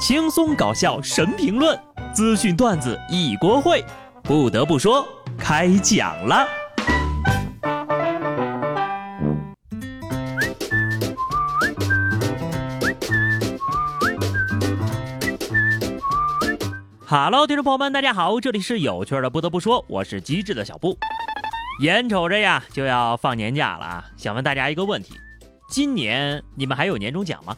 轻松搞笑神评论，资讯段子一锅烩。不得不说，开讲了。Hello，听众朋友们，大家好，这里是有趣的。不得不说，我是机智的小布。眼瞅着呀，就要放年假了啊，想问大家一个问题：今年你们还有年终奖吗？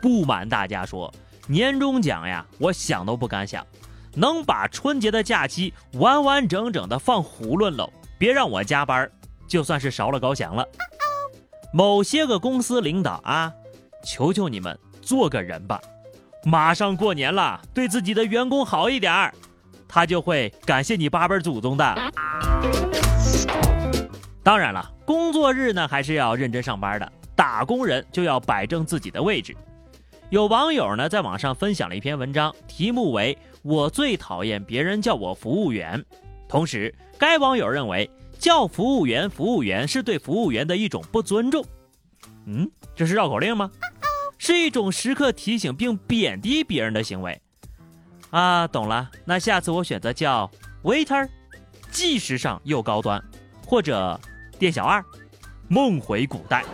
不瞒大家说。年终奖呀，我想都不敢想，能把春节的假期完完整整的放囫囵喽！别让我加班，就算是烧了高香了。某些个公司领导啊，求求你们做个人吧！马上过年了，对自己的员工好一点儿，他就会感谢你八辈祖宗的。当然了，工作日呢还是要认真上班的，打工人就要摆正自己的位置。有网友呢在网上分享了一篇文章，题目为“我最讨厌别人叫我服务员”。同时，该网友认为叫服务员“服务员”是对服务员的一种不尊重。嗯，这是绕口令吗？是一种时刻提醒并贬低别人的行为。啊，懂了。那下次我选择叫 waiter，既时尚又高端，或者店小二，梦回古代。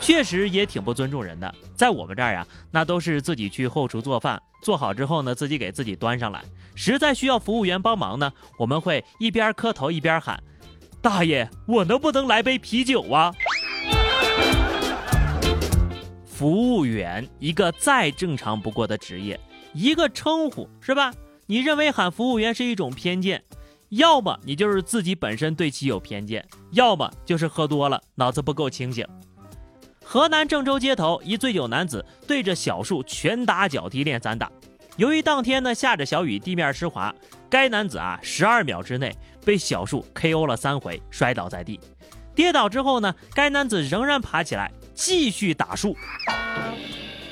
确实也挺不尊重人的。在我们这儿呀，那都是自己去后厨做饭，做好之后呢，自己给自己端上来。实在需要服务员帮忙呢，我们会一边磕头一边喊：“大爷，我能不能来杯啤酒啊？”服务员一个再正常不过的职业，一个称呼是吧？你认为喊服务员是一种偏见，要么你就是自己本身对其有偏见，要么就是喝多了，脑子不够清醒。河南郑州街头，一醉酒男子对着小树拳打脚踢练散打。由于当天呢下着小雨，地面湿滑，该男子啊十二秒之内被小树 KO 了三回，摔倒在地。跌倒之后呢，该男子仍然爬起来继续打树。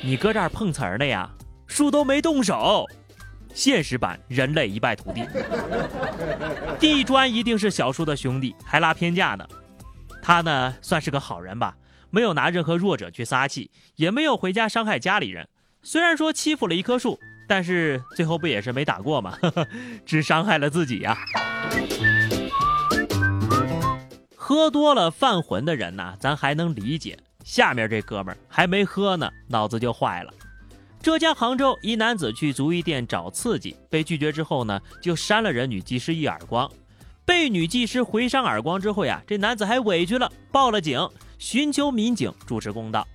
你搁这儿碰瓷儿的呀？树都没动手。现实版人类一败涂地。地砖一定是小树的兄弟，还拉偏架呢。他呢算是个好人吧。没有拿任何弱者去撒气，也没有回家伤害家里人。虽然说欺负了一棵树，但是最后不也是没打过吗？只伤害了自己呀。喝多了犯浑的人呢，咱还能理解。下面这哥们儿还没喝呢，脑子就坏了。浙江杭州一男子去足浴店找刺激，被拒绝之后呢，就扇了人女技师一耳光。被女技师回扇耳光之后呀，这男子还委屈了，报了警。寻求民警主持公道。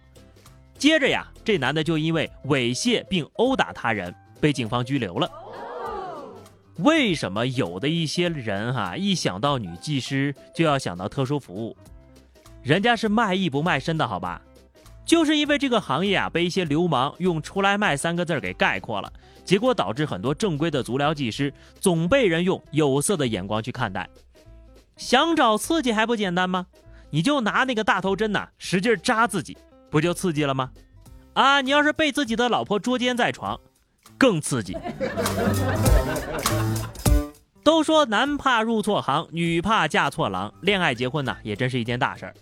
接着呀，这男的就因为猥亵并殴打他人被警方拘留了。为什么有的一些人哈一想到女技师就要想到特殊服务？人家是卖艺不卖身的好吧？就是因为这个行业啊被一些流氓用“出来卖”三个字给概括了，结果导致很多正规的足疗技师总被人用有色的眼光去看待。想找刺激还不简单吗？你就拿那个大头针呐，使劲扎自己，不就刺激了吗？啊，你要是被自己的老婆捉奸在床，更刺激。都说男怕入错行，女怕嫁错郎，恋爱结婚呢，也真是一件大事儿。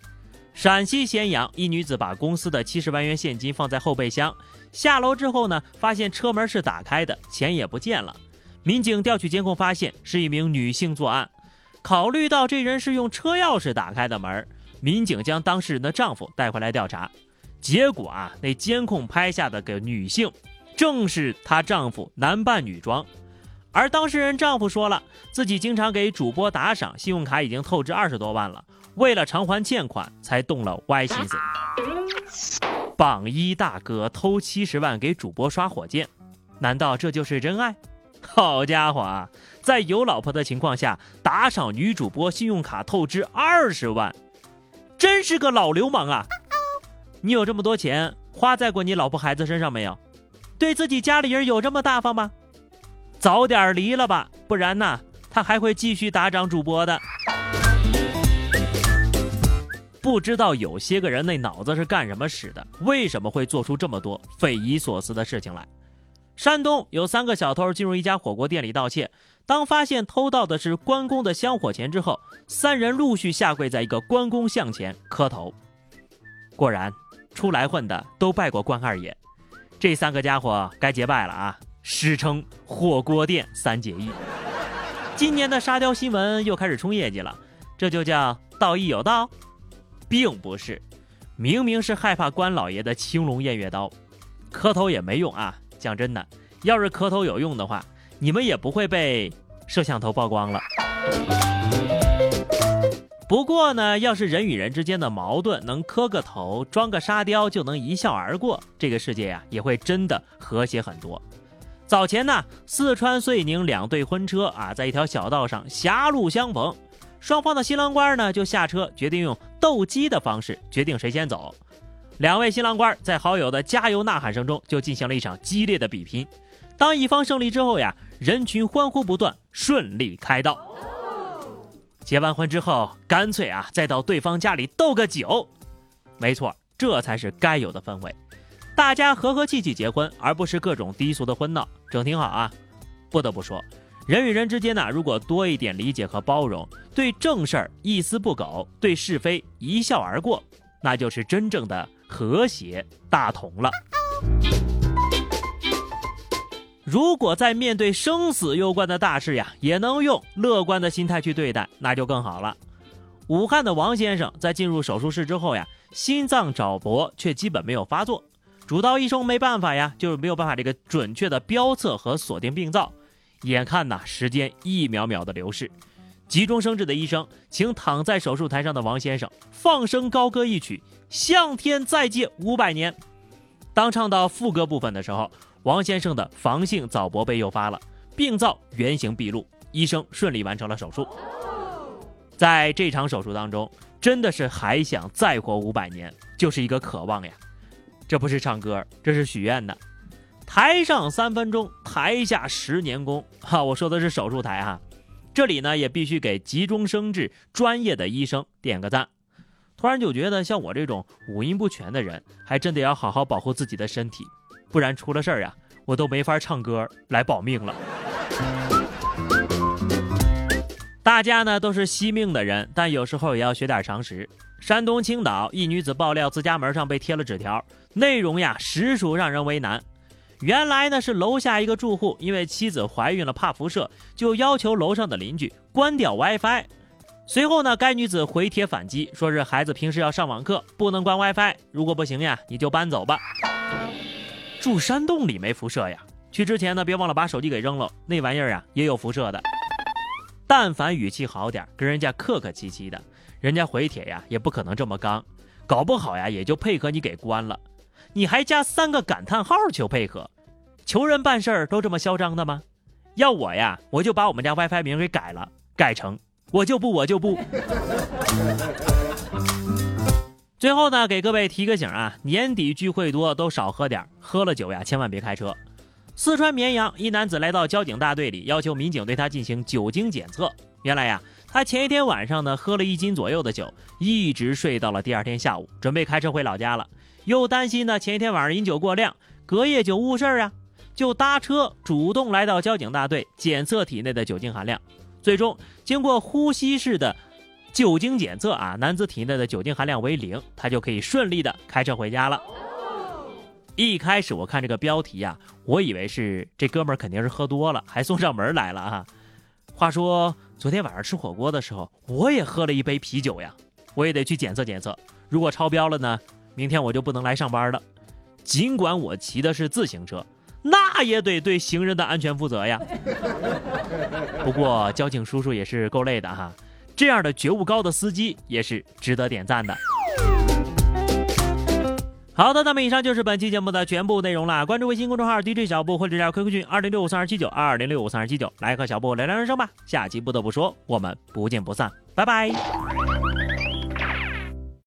陕西咸阳一女子把公司的七十万元现金放在后备箱，下楼之后呢，发现车门是打开的，钱也不见了。民警调取监控，发现是一名女性作案。考虑到这人是用车钥匙打开的门。民警将当事人的丈夫带回来调查，结果啊，那监控拍下的个女性，正是她丈夫男扮女装。而当事人丈夫说了，自己经常给主播打赏，信用卡已经透支二十多万了，为了偿还欠款才动了歪心思。榜一大哥偷七十万给主播刷火箭，难道这就是真爱？好家伙啊，在有老婆的情况下打赏女主播信用卡透支二十万。真是个老流氓啊！你有这么多钱花在过你老婆孩子身上没有？对自己家里人有这么大方吗？早点离了吧，不然呢，他还会继续打赏主播的。不知道有些个人那脑子是干什么使的？为什么会做出这么多匪夷所思的事情来？山东有三个小偷进入一家火锅店里盗窃，当发现偷盗的是关公的香火钱之后，三人陆续下跪在一个关公像前磕头。果然，出来混的都拜过关二爷。这三个家伙该结拜了啊！史称火锅店三结义。今年的沙雕新闻又开始冲业绩了，这就叫道义有道，并不是，明明是害怕关老爷的青龙偃月刀，磕头也没用啊！讲真的，要是磕头有用的话，你们也不会被摄像头曝光了。不过呢，要是人与人之间的矛盾能磕个头、装个沙雕就能一笑而过，这个世界呀也会真的和谐很多。早前呢，四川遂宁两对婚车啊，在一条小道上狭路相逢，双方的新郎官呢就下车，决定用斗鸡的方式决定谁先走。两位新郎官在好友的加油呐喊声中，就进行了一场激烈的比拼。当一方胜利之后呀，人群欢呼不断，顺利开道。结完婚之后，干脆啊，再到对方家里斗个酒，没错，这才是该有的氛围。大家和和气气结婚，而不是各种低俗的婚闹，整挺好啊。不得不说，人与人之间呢，如果多一点理解和包容，对正事儿一丝不苟，对是非一笑而过，那就是真正的和谐大同了。如果在面对生死攸关的大事呀，也能用乐观的心态去对待，那就更好了。武汉的王先生在进入手术室之后呀，心脏早搏却基本没有发作，主刀医生没办法呀，就是没有办法这个准确的标测和锁定病灶。眼看呐，时间一秒秒的流逝，急中生智的医生请躺在手术台上的王先生放声高歌一曲，向天再借五百年。当唱到副歌部分的时候。王先生的房性早搏被诱发了，病灶原形毕露，医生顺利完成了手术。在这场手术当中，真的是还想再活五百年，就是一个渴望呀。这不是唱歌，这是许愿的。台上三分钟，台下十年功。哈，我说的是手术台哈。这里呢，也必须给急中生智、专业的医生点个赞。突然就觉得，像我这种五音不全的人，还真得要好好保护自己的身体。不然出了事儿呀，我都没法唱歌来保命了。大家呢都是惜命的人，但有时候也要学点常识。山东青岛一女子爆料，自家门上被贴了纸条，内容呀实属让人为难。原来呢是楼下一个住户因为妻子怀孕了怕辐射，就要求楼上的邻居关掉 WiFi。随后呢该女子回帖反击，说是孩子平时要上网课，不能关 WiFi。如果不行呀，你就搬走吧。住山洞里没辐射呀？去之前呢，别忘了把手机给扔了，那玩意儿啊也有辐射的。但凡语气好点，跟人家客客气气的，人家回帖呀也不可能这么刚，搞不好呀也就配合你给关了。你还加三个感叹号求配合，求人办事儿都这么嚣张的吗？要我呀，我就把我们家 WiFi 名给改了，改成我就不我就不。最后呢，给各位提个醒啊，年底聚会多都少喝点，喝了酒呀千万别开车。四川绵阳一男子来到交警大队里，要求民警对他进行酒精检测。原来呀，他前一天晚上呢喝了一斤左右的酒，一直睡到了第二天下午，准备开车回老家了，又担心呢前一天晚上饮酒过量，隔夜酒误事儿啊，就搭车主动来到交警大队检测体内的酒精含量。最终经过呼吸式的。酒精检测啊，男子体内的酒精含量为零，他就可以顺利的开车回家了。一开始我看这个标题呀，我以为是这哥们儿肯定是喝多了，还送上门来了啊。话说昨天晚上吃火锅的时候，我也喝了一杯啤酒呀，我也得去检测检测。如果超标了呢，明天我就不能来上班了。尽管我骑的是自行车，那也得对行人的安全负责呀。不过交警叔叔也是够累的哈。这样的觉悟高的司机也是值得点赞的。好的，那么以上就是本期节目的全部内容了。关注微信公众号 DJ 小布或者加 QQ 群二零六五三二七九二零六五三二七九，来和小布聊聊人生吧。下期不得不说，我们不见不散，拜拜。